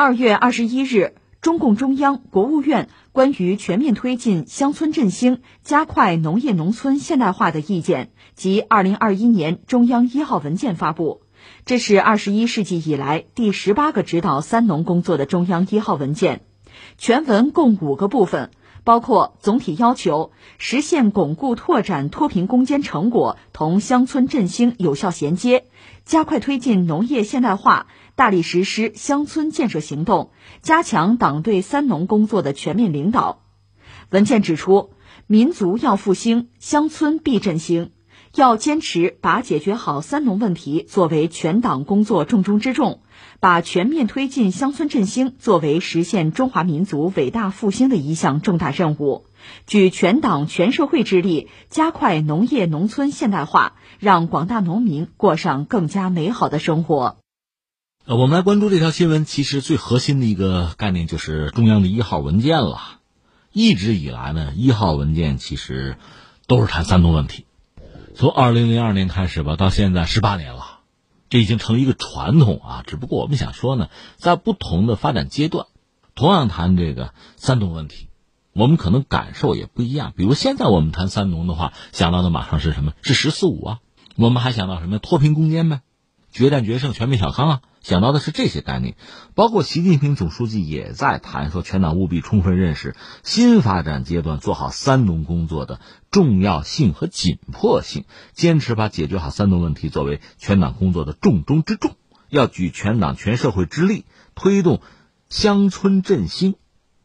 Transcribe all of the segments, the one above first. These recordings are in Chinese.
二月二十一日，中共中央、国务院关于全面推进乡村振兴、加快农业农村现代化的意见及二零二一年中央一号文件发布。这是二十一世纪以来第十八个指导“三农”工作的中央一号文件。全文共五个部分，包括总体要求实现巩固拓展脱贫攻坚成果同乡村振兴有效衔接，加快推进农业现代化。大力实施乡村建设行动，加强党对“三农”工作的全面领导。文件指出，民族要复兴，乡村必振兴，要坚持把解决好“三农”问题作为全党工作重中之重，把全面推进乡村振兴作为实现中华民族伟大复兴的一项重大任务，举全党全社会之力，加快农业农村现代化，让广大农民过上更加美好的生活。呃，我们来关注这条新闻，其实最核心的一个概念就是中央的一号文件了。一直以来呢，一号文件其实都是谈三农问题。从二零零二年开始吧，到现在十八年了，这已经成了一个传统啊。只不过我们想说呢，在不同的发展阶段，同样谈这个三农问题，我们可能感受也不一样。比如现在我们谈三农的话，想到的马上是什么？是“十四五”啊。我们还想到什么？脱贫攻坚呗，决战决胜，全面小康啊。想到的是这些概念，包括习近平总书记也在谈说，全党务必充分认识新发展阶段做好“三农”工作的重要性和紧迫性，坚持把解决好“三农”问题作为全党工作的重中之重，要举全党全社会之力推动乡村振兴，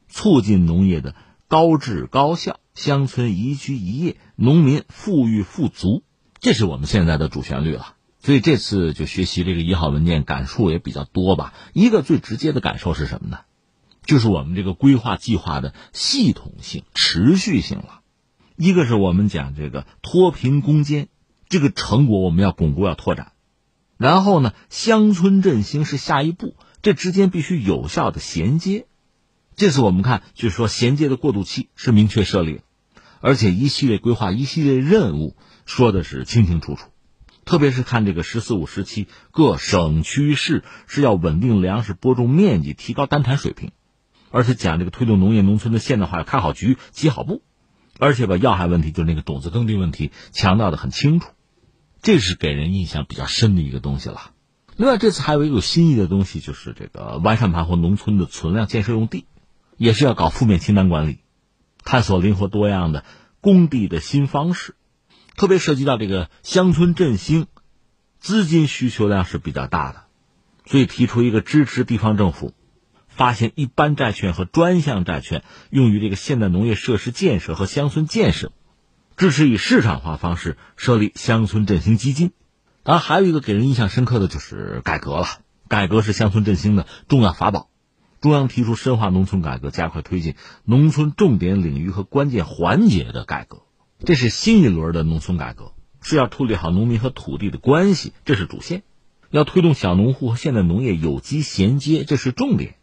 促进农业的高质高效，乡村宜居宜业，农民富裕富足，这是我们现在的主旋律了。所以这次就学习这个一号文件，感触也比较多吧。一个最直接的感受是什么呢？就是我们这个规划计划的系统性、持续性了。一个是我们讲这个脱贫攻坚，这个成果我们要巩固、要拓展。然后呢，乡村振兴是下一步，这之间必须有效的衔接。这次我们看，就是说衔接的过渡期是明确设立，而且一系列规划、一系列任务说的是清清楚楚。特别是看这个“十四五”时期，各省区市是要稳定粮食播种面积，提高单产水平，而且讲这个推动农业农村的现代化，要开好局、起好步，而且把要害问题，就是那个种子耕地问题，强调的很清楚，这是给人印象比较深的一个东西了。另外，这次还有一个新意的东西，就是这个完善盘活农村的存量建设用地，也是要搞负面清单管理，探索灵活多样的供地的新方式。特别涉及到这个乡村振兴，资金需求量是比较大的，所以提出一个支持地方政府发行一般债券和专项债券，用于这个现代农业设施建设和乡村建设，支持以市场化方式设立乡村振兴基金。当然，还有一个给人印象深刻的就是改革了，改革是乡村振兴的重要法宝。中央提出深化农村改革，加快推进农村重点领域和关键环节的改革。这是新一轮的农村改革，是要处理好农民和土地的关系，这是主线；要推动小农户和现代农业有机衔接，这是重点。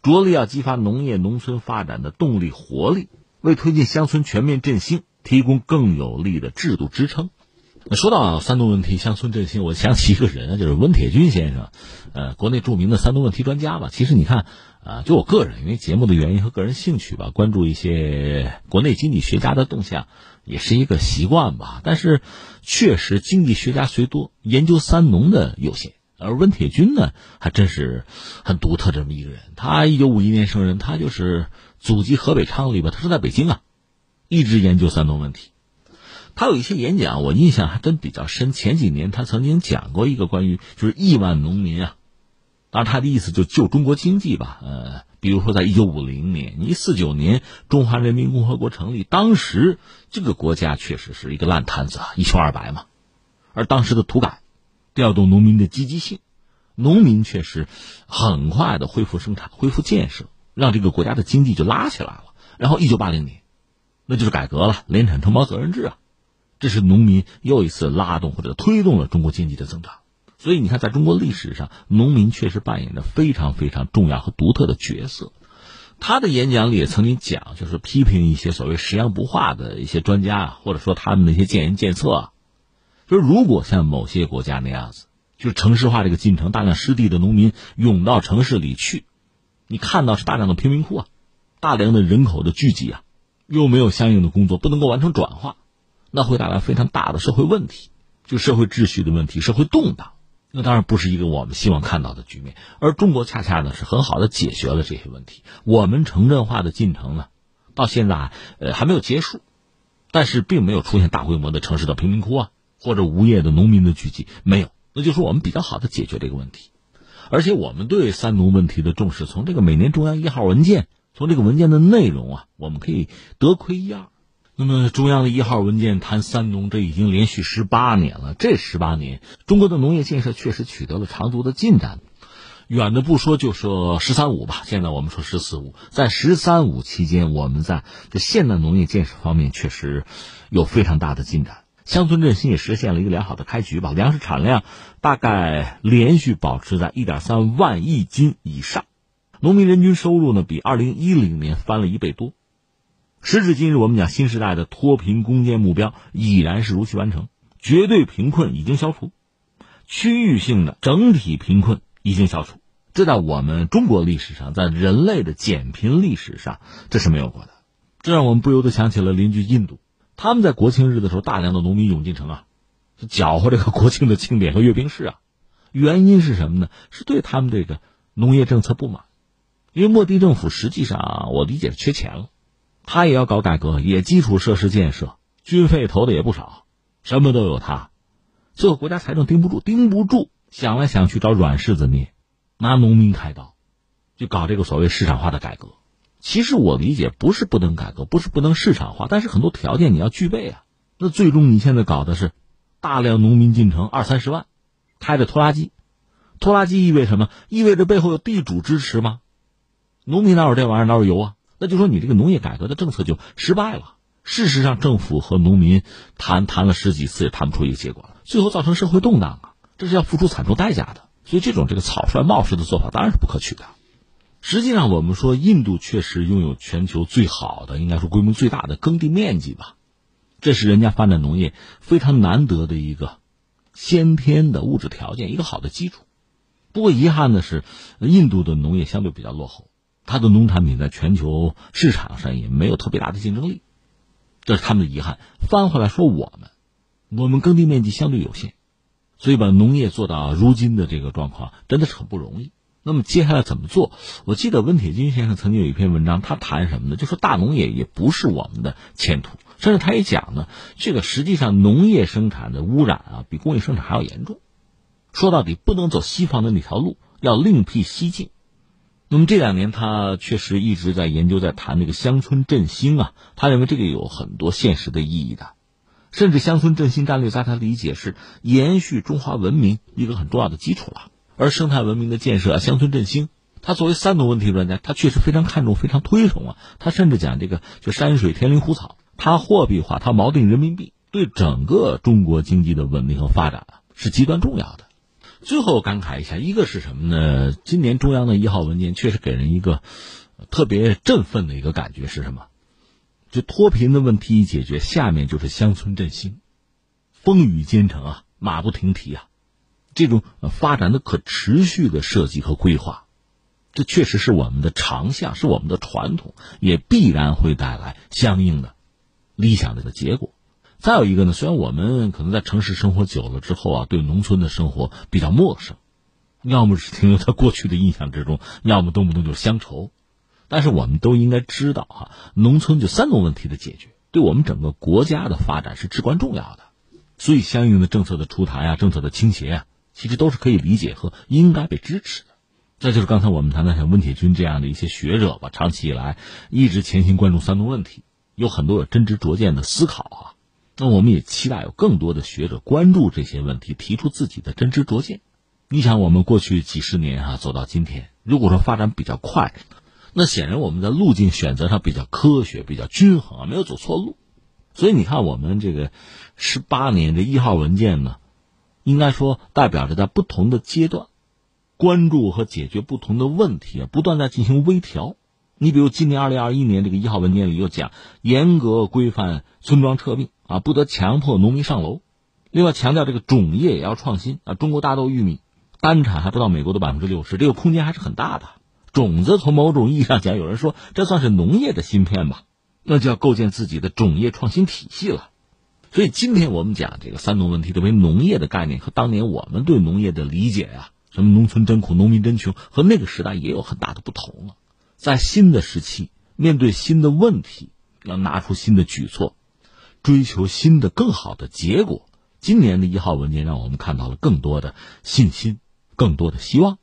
着力要激发农业农村发展的动力活力，为推进乡村全面振兴提供更有力的制度支撑。那说到三农问题、乡村振兴，我想起一个人，就是温铁军先生，呃，国内著名的三农问题专家吧。其实你看。啊，就我个人，因为节目的原因和个人兴趣吧，关注一些国内经济学家的动向，也是一个习惯吧。但是，确实经济学家虽多，研究三农的有限。而温铁军呢，还真是很独特这么一个人。他一九五一年生人，他就是祖籍河北昌黎吧，他是在北京啊，一直研究三农问题。他有一些演讲，我印象还真比较深。前几年他曾经讲过一个关于就是亿万农民啊。当然，他的意思就救中国经济吧。呃，比如说，在一九五零年、一四九年，中华人民共和国成立，当时这个国家确实是一个烂摊子啊，一穷二白嘛。而当时的土改，调动农民的积极性，农民确实很快的恢复生产、恢复建设，让这个国家的经济就拉起来了。然后一九八零年，那就是改革了，联产承包责任制啊，这是农民又一次拉动或者推动了中国经济的增长。所以你看，在中国历史上，农民确实扮演着非常非常重要和独特的角色。他的演讲里也曾经讲，就是批评一些所谓“食洋不化”的一些专家啊，或者说他们那些建言建策，就是如果像某些国家那样子，就是城市化这个进程，大量失地的农民涌到城市里去，你看到是大量的贫民窟啊，大量的人口的聚集啊，又没有相应的工作，不能够完成转化，那会带来非常大的社会问题，就社会秩序的问题，社会动荡。那当然不是一个我们希望看到的局面。而中国恰恰呢是很好的解决了这些问题。我们城镇化的进程呢，到现在呃还没有结束，但是并没有出现大规模的城市的贫民窟啊，或者无业的农民的聚集，没有。那就是我们比较好的解决这个问题。而且我们对三农问题的重视，从这个每年中央一号文件，从这个文件的内容啊，我们可以得窥一二。那么中央的一号文件谈三农，这已经连续十八年了。这十八年，中国的农业建设确实取得了长足的进展。远的不说，就说“十三五”吧。现在我们说“十四五”。在“十三五”期间，我们在这现代农业建设方面确实有非常大的进展。乡村振兴也实现了一个良好的开局吧。粮食产量大概连续保持在一点三万亿斤以上，农民人均收入呢比二零一零年翻了一倍多。时至今日，我们讲新时代的脱贫攻坚目标已然是如期完成，绝对贫困已经消除，区域性的整体贫困已经消除。这在我们中国历史上，在人类的减贫历史上，这是没有过的。这让我们不由得想起了邻居印度。他们在国庆日的时候，大量的农民涌进城啊，搅和这个国庆的庆典和阅兵式啊。原因是什么呢？是对他们这个农业政策不满，因为莫迪政府实际上我理解是缺钱了，他也要搞改革，也基础设施建设，军费投的也不少，什么都有他，最后国家财政盯不住，盯不住，想来想去找软柿子捏，拿农民开刀，就搞这个所谓市场化的改革。其实我理解不是不能改革，不是不能市场化，但是很多条件你要具备啊。那最终你现在搞的是大量农民进城，二三十万，开着拖拉机，拖拉机意味什么？意味着背后有地主支持吗？农民哪有这玩意儿？哪有油啊？那就说你这个农业改革的政策就失败了。事实上，政府和农民谈谈了十几次，也谈不出一个结果来，最后造成社会动荡啊，这是要付出惨重代价的。所以，这种这个草率冒失的做法当然是不可取的。实际上，我们说印度确实拥有全球最好的，应该说规模最大的耕地面积吧，这是人家发展农业非常难得的一个先天的物质条件，一个好的基础。不过遗憾的是，印度的农业相对比较落后，它的农产品在全球市场上也没有特别大的竞争力，这是他们的遗憾。翻回来说，我们我们耕地面积相对有限，所以把农业做到如今的这个状况，真的是很不容易。那么接下来怎么做？我记得温铁军先生曾经有一篇文章，他谈什么呢？就说大农业也不是我们的前途，甚至他也讲呢，这个实际上农业生产的污染啊，比工业生产还要严重。说到底，不能走西方的那条路，要另辟蹊径。那么这两年，他确实一直在研究，在谈这个乡村振兴啊，他认为这个有很多现实的意义的，甚至乡村振兴战略，在他理解是延续中华文明一个很重要的基础了。而生态文明的建设、啊乡村振兴，他作为三农问题专家，他确实非常看重、非常推崇啊。他甚至讲这个就山水田林湖草，他货币化，他锚定人民币，对整个中国经济的稳定和发展啊是极端重要的。最后感慨一下，一个是什么呢？今年中央的一号文件确实给人一个特别振奋的一个感觉是什么？就脱贫的问题一解决，下面就是乡村振兴，风雨兼程啊，马不停蹄啊。这种发展的可持续的设计和规划，这确实是我们的长项，是我们的传统，也必然会带来相应的理想的结果。再有一个呢，虽然我们可能在城市生活久了之后啊，对农村的生活比较陌生，要么是停留在过去的印象之中，要么动不动就是乡愁，但是我们都应该知道哈，农村就三农问题的解决，对我们整个国家的发展是至关重要的。所以，相应的政策的出台啊，政策的倾斜啊。其实都是可以理解和应该被支持的。再就是刚才我们谈的像温铁军这样的一些学者吧，长期以来一直潜心关注三农问题，有很多有真知灼见的思考啊。那我们也期待有更多的学者关注这些问题，提出自己的真知灼见。你想，我们过去几十年啊，走到今天，如果说发展比较快，那显然我们在路径选择上比较科学、比较均衡，没有走错路。所以你看，我们这个十八年的一号文件呢。应该说，代表着在不同的阶段，关注和解决不同的问题，不断在进行微调。你比如今年二零二一年这个一号文件里又讲，严格规范村庄撤并啊，不得强迫农民上楼。另外强调这个种业也要创新啊，中国大豆、玉米单产还不到美国的百分之六十，这个空间还是很大的。种子从某种意义上讲，有人说这算是农业的芯片吧，那就要构建自己的种业创新体系了。所以今天我们讲这个三农问题，特别农业的概念和当年我们对农业的理解呀，什么农村真苦、农民真穷，和那个时代也有很大的不同了。在新的时期，面对新的问题，要拿出新的举措，追求新的更好的结果。今年的一号文件让我们看到了更多的信心，更多的希望。